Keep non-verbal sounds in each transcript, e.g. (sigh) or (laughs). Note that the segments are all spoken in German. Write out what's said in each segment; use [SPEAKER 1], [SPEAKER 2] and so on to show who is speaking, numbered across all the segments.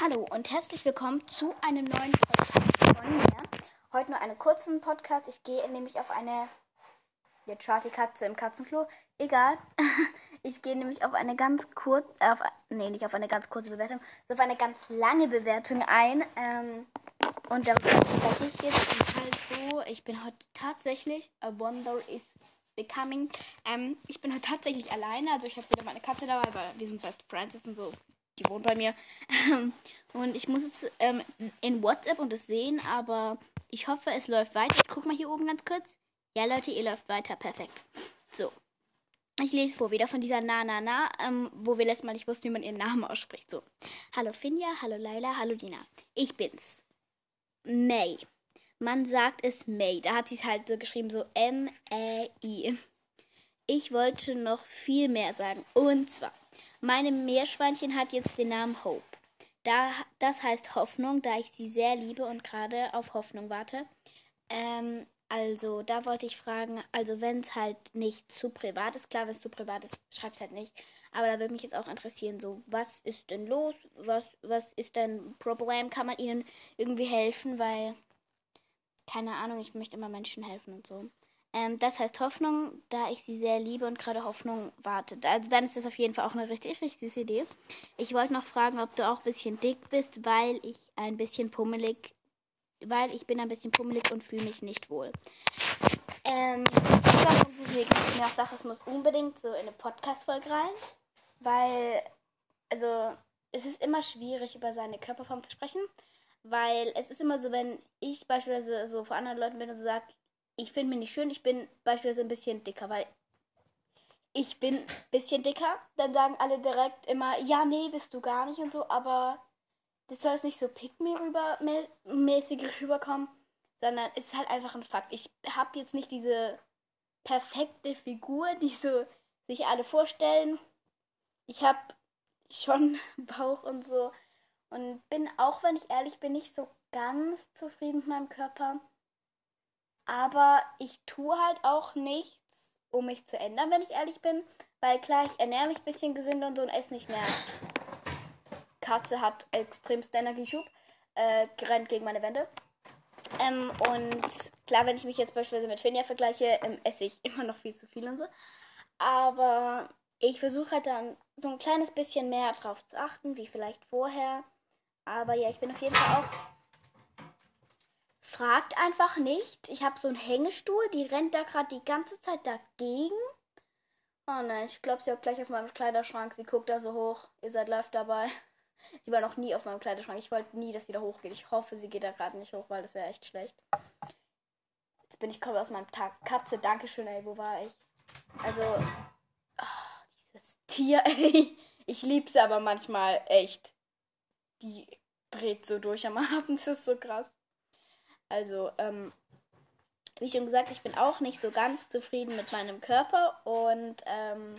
[SPEAKER 1] Hallo und herzlich willkommen zu einem neuen Podcast von mir. Heute nur einen kurzen Podcast. Ich gehe nämlich auf eine. Jetzt schaut die Katze im Katzenklo. Egal. (laughs) Ich gehe nämlich auf eine ganz kurz. Äh, auf, nee, nicht auf eine ganz kurze Bewertung, sondern auf eine ganz lange Bewertung ein. Ähm, und darüber spreche ich jetzt. Halt so, ich bin heute tatsächlich. A Wonder is Becoming. Ähm, ich bin heute tatsächlich alleine. Also ich habe wieder meine Katze dabei, weil wir sind Best Friends. Das sind so die wohnt bei mir. und ich muss jetzt ähm, in WhatsApp und es sehen, aber ich hoffe, es läuft weiter. Ich guck mal hier oben ganz kurz. Ja, Leute, ihr läuft weiter. Perfekt. So. Ich lese vor, wieder von dieser Na Na Na, ähm, wo wir letztes Mal nicht wussten, wie man ihren Namen ausspricht. So. Hallo Finja, hallo Laila, hallo Dina. Ich bin's. May. Man sagt es May. Da hat sie es halt so geschrieben, so M-A-I. Ich wollte noch viel mehr sagen. Und zwar, meine Meerschweinchen hat jetzt den Namen Hope. Da, das heißt Hoffnung, da ich sie sehr liebe und gerade auf Hoffnung warte. Ähm, also, da wollte ich fragen, also wenn es halt nicht zu privat ist, klar, wenn es zu privat ist, schreibt halt nicht. Aber da würde mich jetzt auch interessieren, so, was ist denn los? Was, was ist denn Problem? Kann man ihnen irgendwie helfen? Weil, keine Ahnung, ich möchte immer Menschen helfen und so. Ähm, das heißt Hoffnung, da ich sie sehr liebe und gerade Hoffnung wartet. Also dann ist das auf jeden Fall auch eine richtig, richtig süße Idee. Ich wollte noch fragen, ob du auch ein bisschen dick bist, weil ich ein bisschen pummelig, weil ich bin ein bisschen pummelig und fühle mich nicht wohl. Ähm, deswegen ich mir auch gedacht, es muss unbedingt so in eine Podcast-Folge rein, weil, also, es ist immer schwierig, über seine Körperform zu sprechen, weil es ist immer so, wenn ich beispielsweise so vor anderen Leuten bin und so sage, ich finde mich nicht schön, ich bin beispielsweise ein bisschen dicker, weil ich bin ein bisschen dicker, dann sagen alle direkt immer, ja, nee, bist du gar nicht und so, aber das soll jetzt nicht so pick me rüber mäßig rüberkommen, sondern es ist halt einfach ein Fakt. Ich habe jetzt nicht diese perfekte Figur, die so sich alle vorstellen. Ich habe schon (laughs) Bauch und so und bin auch, wenn ich ehrlich bin, nicht so ganz zufrieden mit meinem Körper. Aber ich tue halt auch nichts, um mich zu ändern, wenn ich ehrlich bin. Weil klar, ich ernähre mich ein bisschen gesünder und so und esse nicht mehr. Katze hat extremst Energieschub, äh, rennt gegen meine Wände. Ähm, und klar, wenn ich mich jetzt beispielsweise mit Finja vergleiche, ähm, esse ich (laughs) immer noch viel zu viel und so. Aber ich versuche halt dann so ein kleines bisschen mehr drauf zu achten, wie vielleicht vorher. Aber ja, ich bin auf jeden Fall auch fragt einfach nicht. Ich habe so einen Hängestuhl, die rennt da gerade die ganze Zeit dagegen. Oh nein, ich glaube, sie hat gleich auf meinem Kleiderschrank. Sie guckt da so hoch. Ihr seid live dabei. (laughs) Sie war noch nie auf meinem Kleiderschrank. Ich wollte nie, dass sie da hochgeht. Ich hoffe, sie geht da gerade nicht hoch, weil das wäre echt schlecht. Jetzt bin ich komplett aus meinem Tag. Katze, Dankeschön, ey. Wo war ich? Also, oh, dieses Tier, (laughs) ey. Ich liebe sie aber manchmal echt. Die dreht so durch am Abend. Das ist so krass. Also, ähm, wie schon gesagt, ich bin auch nicht so ganz zufrieden mit meinem Körper und ähm,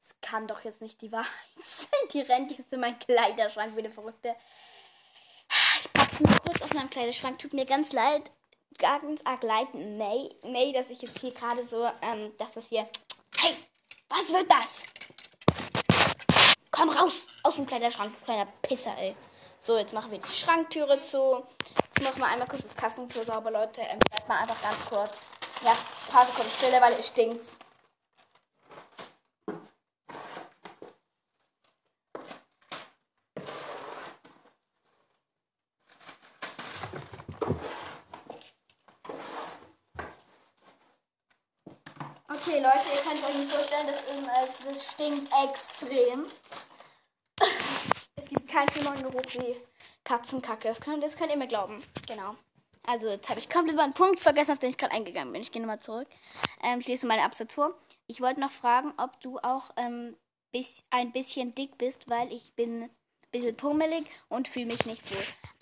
[SPEAKER 1] es kann doch jetzt nicht die (laughs) Wahrheit sein. Die rennt jetzt in meinen Kleiderschrank wie eine Verrückte. Ich packe sie mal kurz aus meinem Kleiderschrank. Tut mir ganz leid, ganz arg leid, May, May, dass ich jetzt hier gerade so, ähm, dass das hier. Hey, was wird das? Komm raus aus dem Kleiderschrank, kleiner Pisser, ey. So, jetzt machen wir die Schranktüre zu. Ich mache mal einmal kurz das Kassenklo sauber, Leute. Ähm, bleibt mal einfach ganz kurz. Ja, ein paar Sekunden Stille, weil es stinkt. Okay, Leute, ihr könnt euch nicht vorstellen, das, ist, das stinkt extrem keinen schlimmeren Geruch wie Katzenkacke. Das könnt, das könnt ihr mir glauben. Genau. Also, jetzt habe ich komplett meinen Punkt vergessen, auf den ich gerade eingegangen bin. Ich gehe nochmal zurück. Ähm, ich lese meine Absatz vor. Ich wollte noch fragen, ob du auch ähm, bis, ein bisschen dick bist, weil ich bin ein bisschen pummelig und fühle mich nicht so.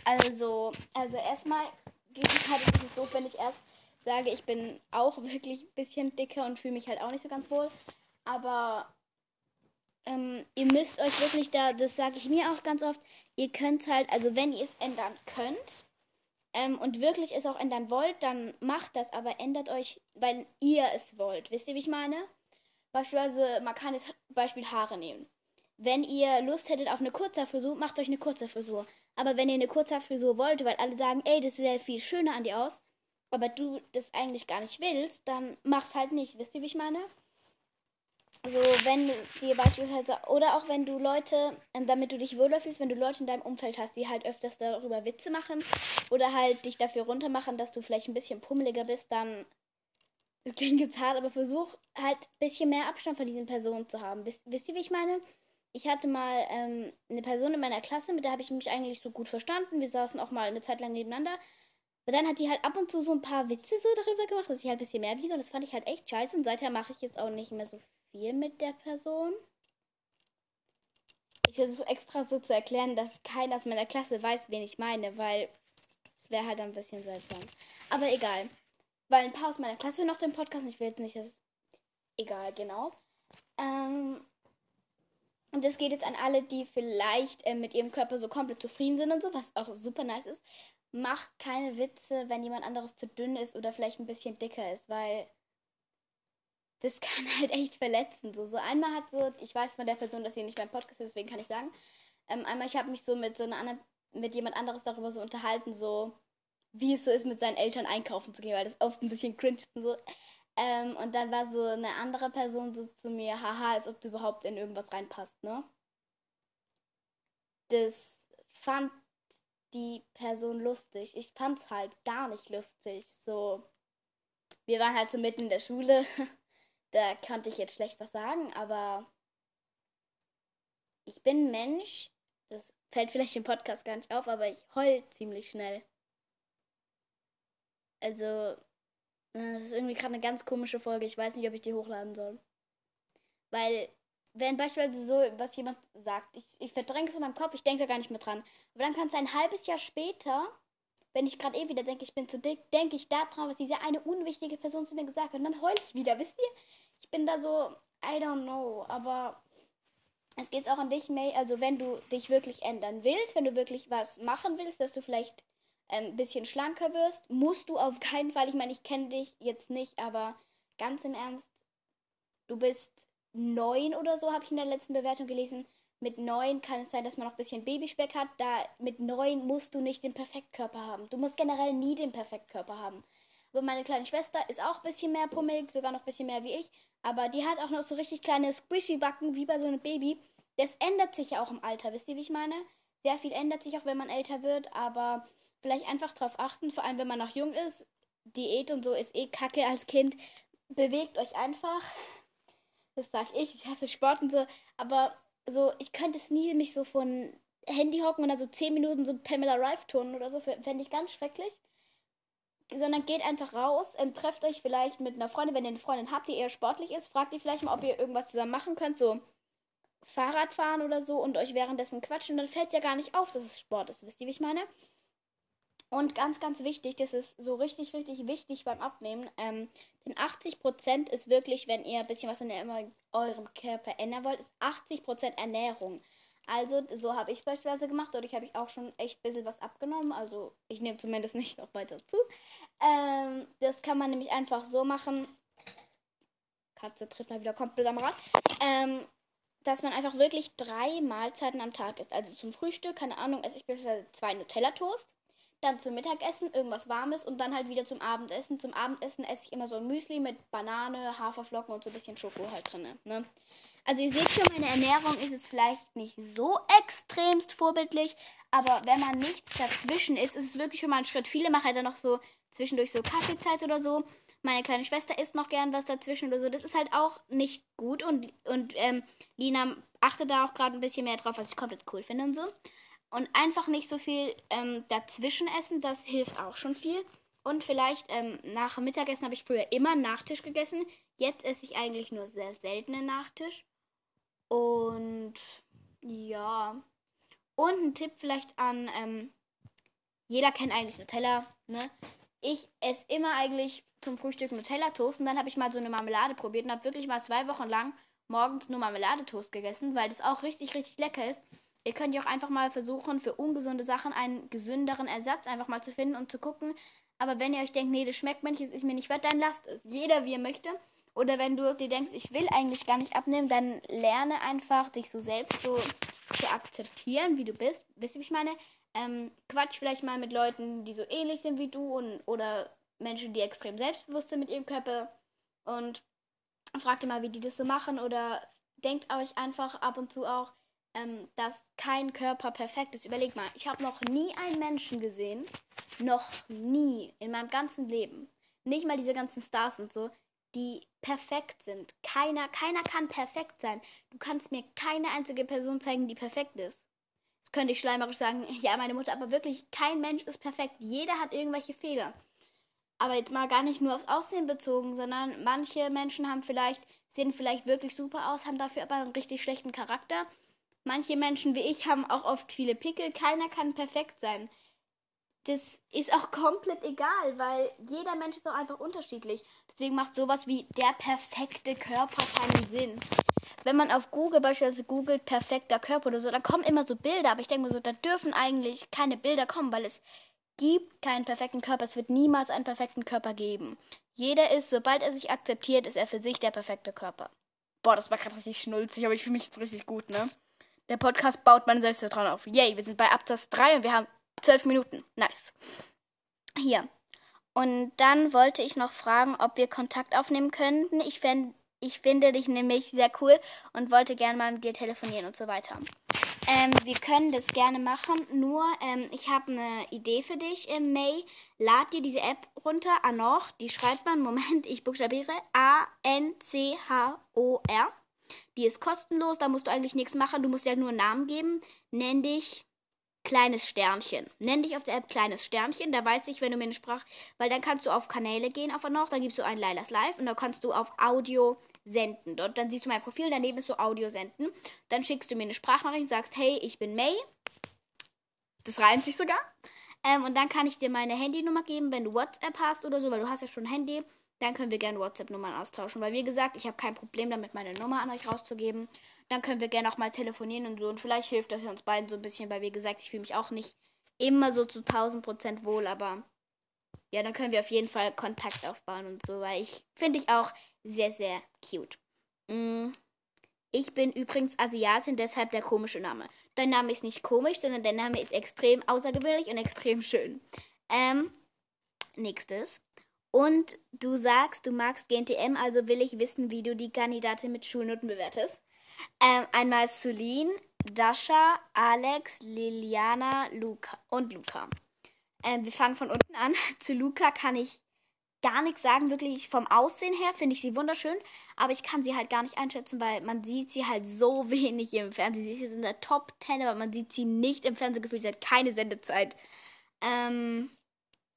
[SPEAKER 1] Also, also erstmal geht es halt bisschen doof, wenn ich erst sage, ich bin auch wirklich ein bisschen dicker und fühle mich halt auch nicht so ganz wohl. Aber ähm, ihr müsst euch wirklich da, das sage ich mir auch ganz oft, ihr könnt halt, also wenn ihr es ändern könnt ähm, und wirklich es auch ändern wollt, dann macht das, aber ändert euch, weil ihr es wollt. Wisst ihr, wie ich meine? Beispielsweise, man kann jetzt Beispiel Haare nehmen. wenn ihr Lust hättet auf eine Kurzhaarfrisur, macht euch eine Kurzhaarfrisur. Aber wenn ihr eine Kurzhaarfrisur wollt, weil alle sagen, ey, das sieht viel schöner an dir aus, aber du das eigentlich gar nicht willst, dann mach's halt nicht. Wisst ihr, wie ich meine? So, wenn dir beispielsweise, oder auch wenn du Leute, ähm, damit du dich wohler fühlst, wenn du Leute in deinem Umfeld hast, die halt öfters darüber Witze machen oder halt dich dafür runtermachen, dass du vielleicht ein bisschen pummeliger bist, dann, das klingt jetzt hart, aber versuch halt ein bisschen mehr Abstand von diesen Personen zu haben. Wisst, wisst ihr, wie ich meine? Ich hatte mal ähm, eine Person in meiner Klasse, mit der habe ich mich eigentlich so gut verstanden. Wir saßen auch mal eine Zeit lang nebeneinander. Aber dann hat die halt ab und zu so ein paar Witze so darüber gemacht, dass ich halt ein bisschen mehr wiege. Und das fand ich halt echt scheiße. Und seither mache ich jetzt auch nicht mehr so viel mit der Person. Ich versuche extra so zu erklären, dass keiner aus meiner Klasse weiß, wen ich meine, weil es wäre halt ein bisschen seltsam. Aber egal. Weil ein paar aus meiner Klasse noch den Podcast und ich will jetzt nicht, dass. Egal, genau. Ähm, und das geht jetzt an alle, die vielleicht äh, mit ihrem Körper so komplett zufrieden sind und so, was auch super nice ist. Macht keine Witze, wenn jemand anderes zu dünn ist oder vielleicht ein bisschen dicker ist, weil das (laughs) kann halt echt verletzen. So, so einmal hat so, ich weiß von der Person, dass sie nicht beim Podcast ist, deswegen kann ich sagen. Ähm, einmal, ich habe mich so mit so einer anderen, mit jemand anderes darüber so unterhalten, so wie es so ist, mit seinen Eltern einkaufen zu gehen, weil das oft ein bisschen cringe ist und so. Ähm, und dann war so eine andere Person so zu mir, haha, als ob du überhaupt in irgendwas reinpasst, ne? Das fand die Person lustig. Ich fand's halt gar nicht lustig. So, wir waren halt so mitten in der Schule. (laughs) da konnte ich jetzt schlecht was sagen, aber ich bin Mensch. Das fällt vielleicht im Podcast gar nicht auf, aber ich heul ziemlich schnell. Also, äh, das ist irgendwie gerade eine ganz komische Folge. Ich weiß nicht, ob ich die hochladen soll. Weil, wenn beispielsweise so, was jemand sagt, ich, ich verdränge es in meinem Kopf, ich denke gar nicht mehr dran. Aber dann kann es ein halbes Jahr später, wenn ich gerade eh wieder denke, ich bin zu dick, denke ich daran, was diese eine unwichtige Person zu mir gesagt hat. Und dann heule ich wieder, wisst ihr? Ich bin da so, I don't know. Aber es geht auch an dich, May. Also, wenn du dich wirklich ändern willst, wenn du wirklich was machen willst, dass du vielleicht ein ähm, bisschen schlanker wirst, musst du auf keinen Fall, ich meine, ich kenne dich jetzt nicht, aber ganz im Ernst, du bist neun oder so, habe ich in der letzten Bewertung gelesen. Mit neun kann es sein, dass man noch ein bisschen Babyspeck hat. Da mit neun musst du nicht den Perfektkörper haben. Du musst generell nie den Perfektkörper haben. Aber meine kleine Schwester ist auch ein bisschen mehr pummelig, sogar noch ein bisschen mehr wie ich. Aber die hat auch noch so richtig kleine Squishy-Backen, wie bei so einem Baby. Das ändert sich ja auch im Alter, wisst ihr, wie ich meine? Sehr viel ändert sich auch, wenn man älter wird, aber vielleicht einfach darauf achten, vor allem wenn man noch jung ist. Diät und so ist eh kacke als Kind. Bewegt euch einfach. Das sag ich, ich hasse Sport und so. Aber so, ich könnte es nie mich so von Handy hocken und dann so 10 Minuten so Pamela Rife turnen oder so. Fände ich ganz schrecklich. Sondern geht einfach raus, ähm, trefft euch vielleicht mit einer Freundin, wenn ihr eine Freundin habt, die eher sportlich ist, fragt ihr vielleicht mal, ob ihr irgendwas zusammen machen könnt, so Fahrrad fahren oder so und euch währenddessen quatschen. Dann fällt ja gar nicht auf, dass es Sport ist. Wisst ihr, wie ich meine? Und ganz, ganz wichtig, das ist so richtig, richtig wichtig beim Abnehmen. Ähm, denn 80% ist wirklich, wenn ihr ein bisschen was in eurem Körper ändern wollt, ist 80% Ernährung. Also, so habe ich beispielsweise gemacht. Dadurch habe ich auch schon echt ein bisschen was abgenommen. Also, ich nehme zumindest nicht noch weiter zu. Ähm, das kann man nämlich einfach so machen. Katze tritt mal wieder komplett am Rad. Ähm, dass man einfach wirklich drei Mahlzeiten am Tag isst. Also zum Frühstück, keine Ahnung, esse ich beispielsweise zwei Nutella-Toast dann zum Mittagessen irgendwas Warmes und dann halt wieder zum Abendessen. Zum Abendessen esse ich immer so ein Müsli mit Banane, Haferflocken und so ein bisschen Schoko halt drin. Ne? Also ihr seht schon, meine Ernährung ist jetzt vielleicht nicht so extremst vorbildlich, aber wenn man nichts dazwischen ist, ist es wirklich schon mal ein Schritt. Viele machen halt dann noch so zwischendurch so Kaffeezeit oder so. Meine kleine Schwester isst noch gern was dazwischen oder so. Das ist halt auch nicht gut und, und ähm, Lina achtet da auch gerade ein bisschen mehr drauf, was ich komplett cool finde und so. Und einfach nicht so viel ähm, dazwischen essen, das hilft auch schon viel. Und vielleicht ähm, nach Mittagessen habe ich früher immer Nachtisch gegessen. Jetzt esse ich eigentlich nur sehr seltenen Nachtisch. Und ja. Und ein Tipp vielleicht an, ähm, jeder kennt eigentlich Nutella, ne? Ich esse immer eigentlich zum Frühstück Nutella-Toast und dann habe ich mal so eine Marmelade probiert und habe wirklich mal zwei Wochen lang morgens nur Marmeladetoast gegessen, weil das auch richtig, richtig lecker ist. Ihr könnt ja auch einfach mal versuchen, für ungesunde Sachen einen gesünderen Ersatz einfach mal zu finden und zu gucken. Aber wenn ihr euch denkt, nee, das schmeckt mir nicht, es ist mir nicht wert, dann lasst es. Jeder wie er möchte. Oder wenn du dir denkst, ich will eigentlich gar nicht abnehmen, dann lerne einfach, dich so selbst so zu akzeptieren, wie du bist. Wisst ihr, wie ich meine? Ähm, quatsch vielleicht mal mit Leuten, die so ähnlich sind wie du und, oder Menschen, die extrem selbstbewusst sind mit ihrem Körper und fragt ihr mal, wie die das so machen oder denkt euch einfach ab und zu auch, ähm, dass kein Körper perfekt ist. Überleg mal, ich habe noch nie einen Menschen gesehen, noch nie in meinem ganzen Leben, nicht mal diese ganzen Stars und so, die perfekt sind. Keiner, keiner kann perfekt sein. Du kannst mir keine einzige Person zeigen, die perfekt ist. Das könnte ich schleimerisch sagen, (laughs) ja, meine Mutter, aber wirklich, kein Mensch ist perfekt. Jeder hat irgendwelche Fehler. Aber jetzt mal gar nicht nur aufs Aussehen bezogen, sondern manche Menschen haben vielleicht, sehen vielleicht wirklich super aus, haben dafür aber einen richtig schlechten Charakter. Manche Menschen wie ich haben auch oft viele Pickel. Keiner kann perfekt sein das ist auch komplett egal, weil jeder Mensch ist auch einfach unterschiedlich. Deswegen macht sowas wie der perfekte Körper keinen Sinn. Wenn man auf Google beispielsweise googelt perfekter Körper oder so, dann kommen immer so Bilder, aber ich denke mir so, da dürfen eigentlich keine Bilder kommen, weil es gibt keinen perfekten Körper. Es wird niemals einen perfekten Körper geben. Jeder ist, sobald er sich akzeptiert, ist er für sich der perfekte Körper. Boah, das war gerade richtig schnulzig, aber ich fühle mich jetzt richtig gut, ne? Der Podcast baut mein Selbstvertrauen auf. Yay, wir sind bei Absatz 3 und wir haben Zwölf Minuten. Nice. Hier. Und dann wollte ich noch fragen, ob wir Kontakt aufnehmen könnten. Ich, fänd, ich finde dich nämlich sehr cool und wollte gerne mal mit dir telefonieren und so weiter. Ähm, wir können das gerne machen, nur ähm, ich habe eine Idee für dich im May. Lad dir diese App runter, Anor. Die schreibt man, Moment, ich buchstabiere, A-N-C-H-O-R. Die ist kostenlos, da musst du eigentlich nichts machen, du musst ja nur einen Namen geben. Nenn dich kleines Sternchen. Nenn dich auf der App kleines Sternchen, da weiß ich, wenn du mir eine Sprache, weil dann kannst du auf Kanäle gehen auf noch, dann gibst du ein Lailas Live und da kannst du auf Audio senden. Dort dann siehst du mein Profil, daneben ist so Audio senden. Dann schickst du mir eine Sprachnachricht und sagst, hey, ich bin May. Das reimt sich sogar. Ähm, und dann kann ich dir meine Handynummer geben, wenn du WhatsApp hast oder so, weil du hast ja schon ein Handy. Dann können wir gerne WhatsApp-Nummern austauschen. Weil, wie gesagt, ich habe kein Problem damit, meine Nummer an euch rauszugeben dann können wir gerne auch mal telefonieren und so. Und vielleicht hilft das uns beiden so ein bisschen, weil wie gesagt, ich fühle mich auch nicht immer so zu 1000 Prozent wohl, aber ja, dann können wir auf jeden Fall Kontakt aufbauen und so, weil ich finde ich auch sehr, sehr cute. Mm. Ich bin übrigens Asiatin, deshalb der komische Name. Dein Name ist nicht komisch, sondern dein Name ist extrem außergewöhnlich und extrem schön. Ähm, nächstes. Und du sagst, du magst GNTM, also will ich wissen, wie du die Kandidatin mit Schulnoten bewertest. Ähm, einmal Celine, Dasha, Alex, Liliana, Luca und Luca. Ähm, wir fangen von unten an. (laughs) Zu Luca kann ich gar nichts sagen, wirklich vom Aussehen her finde ich sie wunderschön, aber ich kann sie halt gar nicht einschätzen, weil man sieht sie halt so (laughs) wenig im Fernsehen. Sie ist jetzt in der Top 10, aber man sieht sie nicht im Fernsehgefühl, sie hat keine Sendezeit. Ähm,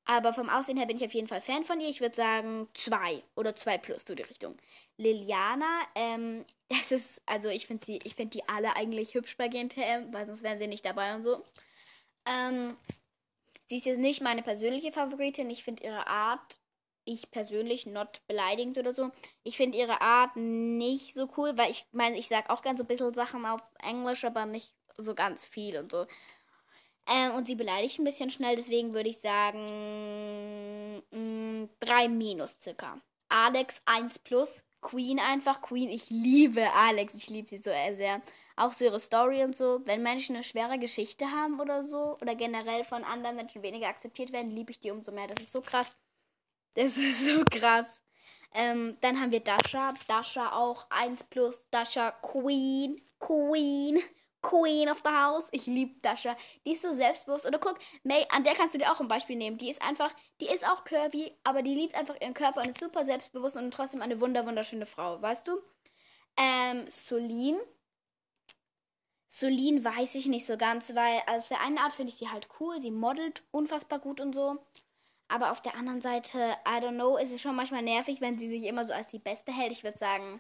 [SPEAKER 1] aber vom Aussehen her bin ich auf jeden Fall Fan von ihr. Ich würde sagen zwei oder zwei plus, so die Richtung. Liliana, ähm, (laughs) das ist, also ich finde sie, ich finde die alle eigentlich hübsch bei GNTM, weil sonst wären sie nicht dabei und so. Ähm, sie ist jetzt nicht meine persönliche Favoritin. Ich finde ihre Art, ich persönlich, not beleidigend oder so. Ich finde ihre Art nicht so cool, weil ich meine, ich sage auch gern so ein bisschen Sachen auf Englisch, aber nicht so ganz viel und so. Ähm, und sie beleidigt ein bisschen schnell, deswegen würde ich sagen 3 mm, minus circa. Alex 1 plus. Queen einfach. Queen, ich liebe Alex. Ich liebe sie so sehr. Auch so ihre Story und so. Wenn Menschen eine schwere Geschichte haben oder so, oder generell von anderen Menschen weniger akzeptiert werden, liebe ich die umso mehr. Das ist so krass. Das (laughs) ist so krass. Ähm, dann haben wir Dasha. Dasha auch 1 plus. Dasha Queen. Queen. Queen of the House. Ich liebe Dasha. Die ist so selbstbewusst. Oder guck, May, an der kannst du dir auch ein Beispiel nehmen. Die ist einfach, die ist auch curvy, aber die liebt einfach ihren Körper und ist super selbstbewusst und trotzdem eine wunder wunderschöne Frau, weißt du? Ähm, Solin. Solin weiß ich nicht so ganz, weil, also auf der einen Art finde ich sie halt cool. Sie modelt unfassbar gut und so. Aber auf der anderen Seite, I don't know, ist es schon manchmal nervig, wenn sie sich immer so als die Beste hält. Ich würde sagen,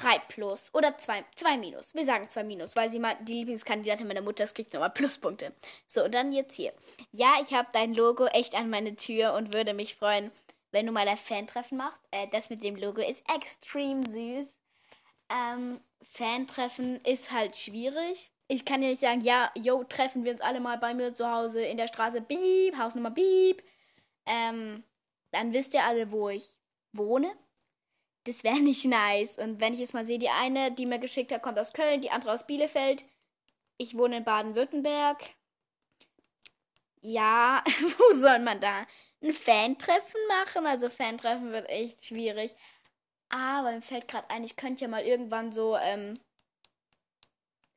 [SPEAKER 1] 3 plus oder 2, 2 minus. Wir sagen 2 minus, weil sie mal die Lieblingskandidatin meiner Mutter ist, kriegt nochmal Pluspunkte. So, und dann jetzt hier. Ja, ich habe dein Logo echt an meine Tür und würde mich freuen, wenn du mal ein Fantreffen machst. Äh, das mit dem Logo ist extrem süß. Ähm, Fantreffen ist halt schwierig. Ich kann ja nicht sagen, ja, yo, treffen wir uns alle mal bei mir zu Hause in der Straße, beep, Hausnummer, beep. Ähm, dann wisst ihr alle, wo ich wohne. Das wäre nicht nice. Und wenn ich jetzt mal sehe, die eine, die mir geschickt hat, kommt aus Köln, die andere aus Bielefeld. Ich wohne in Baden-Württemberg. Ja, (laughs) wo soll man da ein Fan-Treffen machen? Also Fan-Treffen wird echt schwierig. Aber mir fällt gerade ein, ich könnte ja mal irgendwann so ähm,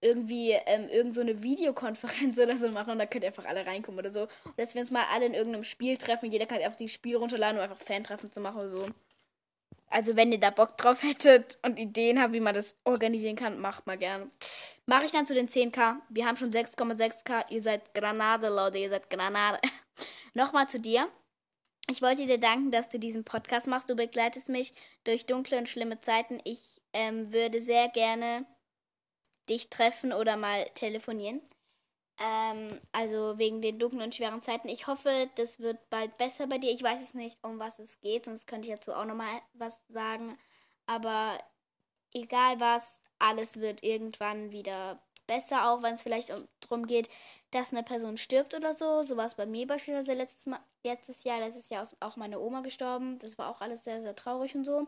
[SPEAKER 1] irgendwie ähm, irgend so eine Videokonferenz (laughs) oder so machen und da könnt ihr einfach alle reinkommen oder so. Und dass wir uns mal alle in irgendeinem Spiel treffen. Jeder kann einfach die Spiel runterladen, um einfach Fan-Treffen zu machen oder so. Also wenn ihr da Bock drauf hättet und Ideen habt, wie man das organisieren kann, macht mal gerne. Mache ich dann zu den 10k. Wir haben schon 6,6k. Ihr seid Granade, Leute. Ihr seid Granade. (laughs) Nochmal zu dir. Ich wollte dir danken, dass du diesen Podcast machst. Du begleitest mich durch dunkle und schlimme Zeiten. Ich ähm, würde sehr gerne dich treffen oder mal telefonieren. Ähm, also wegen den dunklen und schweren Zeiten. Ich hoffe, das wird bald besser bei dir. Ich weiß es nicht, um was es geht, sonst könnte ich dazu auch nochmal was sagen. Aber egal was, alles wird irgendwann wieder besser, auch wenn es vielleicht um, darum geht, dass eine Person stirbt oder so. So war es bei mir beispielsweise letztes, Mal, letztes Jahr. Letztes Jahr ist auch meine Oma gestorben. Das war auch alles sehr, sehr traurig und so.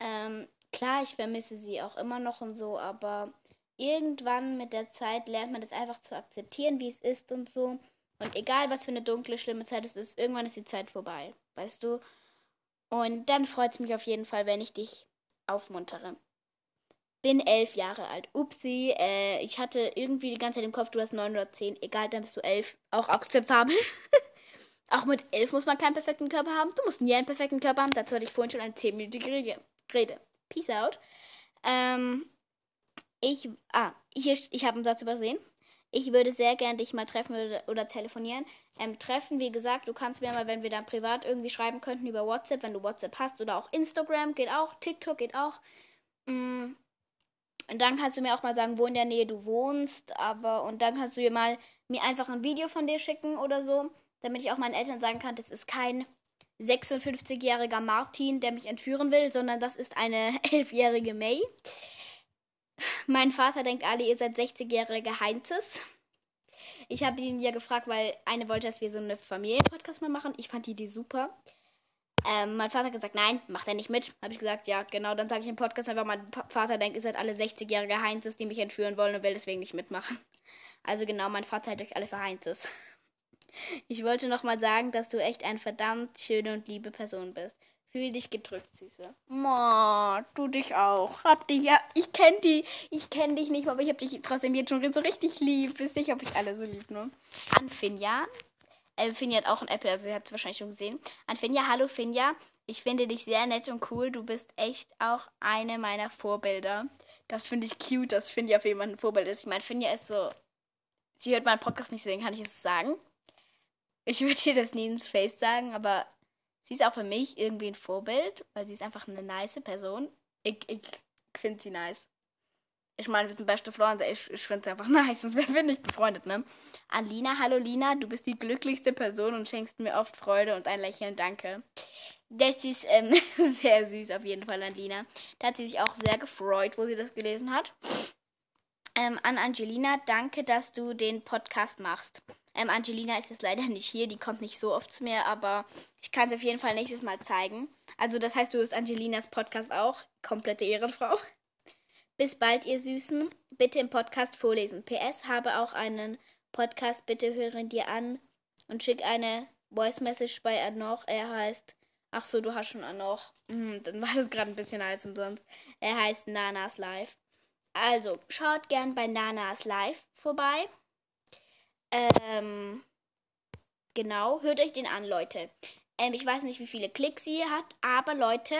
[SPEAKER 1] Ähm, klar, ich vermisse sie auch immer noch und so, aber irgendwann mit der Zeit lernt man das einfach zu akzeptieren, wie es ist und so. Und egal, was für eine dunkle, schlimme Zeit es ist, irgendwann ist die Zeit vorbei, weißt du? Und dann freut es mich auf jeden Fall, wenn ich dich aufmuntere. Bin elf Jahre alt. Upsi, äh, ich hatte irgendwie die ganze Zeit im Kopf, du hast neun oder zehn. Egal, dann bist du elf. Auch akzeptabel. (laughs) auch mit elf muss man keinen perfekten Körper haben. Du musst nie einen perfekten Körper haben. Dazu hatte ich vorhin schon eine zehnminütige Rede. Peace out. Ähm, ich, ah, hier, ich habe einen Satz übersehen. Ich würde sehr gern dich mal treffen oder, telefonieren. Ähm, treffen, wie gesagt, du kannst mir mal, wenn wir dann privat irgendwie schreiben könnten über WhatsApp, wenn du WhatsApp hast oder auch Instagram geht auch, TikTok geht auch. Mm. Und dann kannst du mir auch mal sagen, wo in der Nähe du wohnst, aber und dann kannst du mir mal mir einfach ein Video von dir schicken oder so, damit ich auch meinen Eltern sagen kann, das ist kein 56-jähriger Martin, der mich entführen will, sondern das ist eine (laughs) 11-jährige May. Mein Vater denkt alle, ihr seid 60-jährige Heinzes. Ich habe ihn ja gefragt, weil eine wollte, dass wir so eine Familienpodcast mal machen. Ich fand die Idee super. Ähm, mein Vater hat gesagt, nein, macht er nicht mit. Habe ich gesagt, ja, genau. Dann sage ich im Podcast einfach, mein Vater denkt, ihr seid alle 60-jährige Heinzes, die mich entführen wollen und will deswegen nicht mitmachen. Also genau, mein Vater hält euch alle für Heinzes. Ich wollte nochmal sagen, dass du echt eine verdammt schöne und liebe Person bist. Fühl dich gedrückt, Süße. Mo, du dich auch. Hab dich ja. Ich kenn die. Ich kenn dich nicht, aber ich hab dich trotzdem jetzt schon so richtig lieb. Wisst ihr, hab ich alle so lieb, ne? An Finja. Äh, Finja hat auch ein Apple, also ihr habt es wahrscheinlich schon gesehen. An Finja, hallo Finja. Ich finde dich sehr nett und cool. Du bist echt auch eine meiner Vorbilder. Das finde ich cute, dass Finja für jemanden ein Vorbild ist. Ich meine, Finja ist so. Sie hört meinen Podcast nicht sehen, kann ich es sagen. Ich würde dir das nie ins Face sagen, aber Sie ist auch für mich irgendwie ein Vorbild, weil sie ist einfach eine nice Person. Ich, ich finde sie nice. Ich meine, wir sind beste Freunde. Ich, ich finde sie einfach (laughs) nice, sonst wären wir nicht befreundet, ne? An Lina, hallo Lina, du bist die glücklichste Person und schenkst mir oft Freude und ein Lächeln, danke. Das ist ähm, (laughs) sehr süß auf jeden Fall an Lina. Da hat sie sich auch sehr gefreut, wo sie das gelesen hat. Ähm, an Angelina, danke, dass du den Podcast machst. Ähm, Angelina ist jetzt leider nicht hier, die kommt nicht so oft zu mir, aber ich kann es auf jeden Fall nächstes Mal zeigen. Also das heißt, du bist Angelinas Podcast auch. Komplette Ehrenfrau. Bis bald, ihr Süßen. Bitte im Podcast vorlesen. PS, habe auch einen Podcast, bitte hören dir an und schick eine Voice Message bei Anoch. Er heißt, ach so, du hast schon Anoch. Hm, dann war das gerade ein bisschen alles umsonst. Er heißt Nanas Live. Also, schaut gern bei Nanas Live vorbei. Ähm, genau, hört euch den an, Leute. Ähm, ich weiß nicht, wie viele Klicks ihr hat, aber Leute,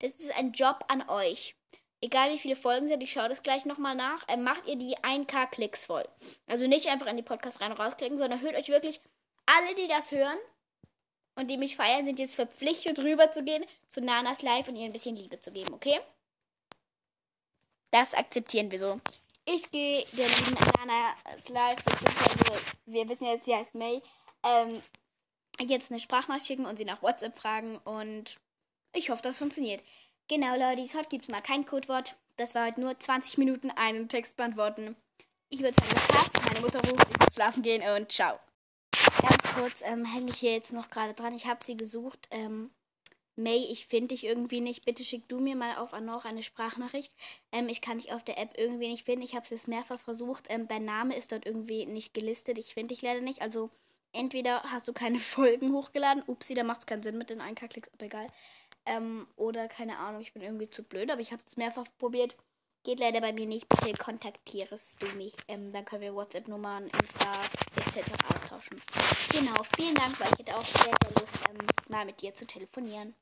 [SPEAKER 1] das ist ein Job an euch. Egal wie viele Folgen sind, ich schaue das gleich nochmal nach, ähm, macht ihr die 1K Klicks voll. Also nicht einfach in die Podcast rein und rausklicken, sondern hört euch wirklich alle, die das hören und die mich feiern, sind jetzt verpflichtet rüber zu gehen zu Nanas Live und ihr ein bisschen Liebe zu geben, okay? Das akzeptieren wir so. Ich gehe der lieben Nanas Live, beziehungsweise wir wissen jetzt, sie heißt May, ähm, jetzt eine Sprachnachricht schicken und sie nach WhatsApp fragen und ich hoffe, das funktioniert. Genau, Leute, heute gibt es mal kein Codewort. Das war heute nur 20 Minuten einen Text beantworten. Ich würde sagen, das passt. Meine Mutter ruft, ich muss schlafen gehen und ciao. Ganz kurz ähm, hänge ich hier jetzt noch gerade dran. Ich habe sie gesucht. Ähm, May, ich finde dich irgendwie nicht. Bitte schick du mir mal auf Anor eine Sprachnachricht. Ähm, ich kann dich auf der App irgendwie nicht finden. Ich habe es jetzt mehrfach versucht. Ähm, dein Name ist dort irgendwie nicht gelistet. Ich finde dich leider nicht. Also entweder hast du keine (laughs) Folgen hochgeladen. Upsi, da macht es keinen Sinn mit den 1K-Klicks, aber egal. Ähm, oder keine Ahnung, ich bin irgendwie zu blöd, aber ich habe es mehrfach probiert. Geht leider bei mir nicht. Bitte kontaktierst du mich. Ähm, dann können wir WhatsApp-Nummern, Insta etc. austauschen. Genau, vielen Dank, weil ich hätte auch sehr, sehr Lust, ähm, mal mit dir zu telefonieren.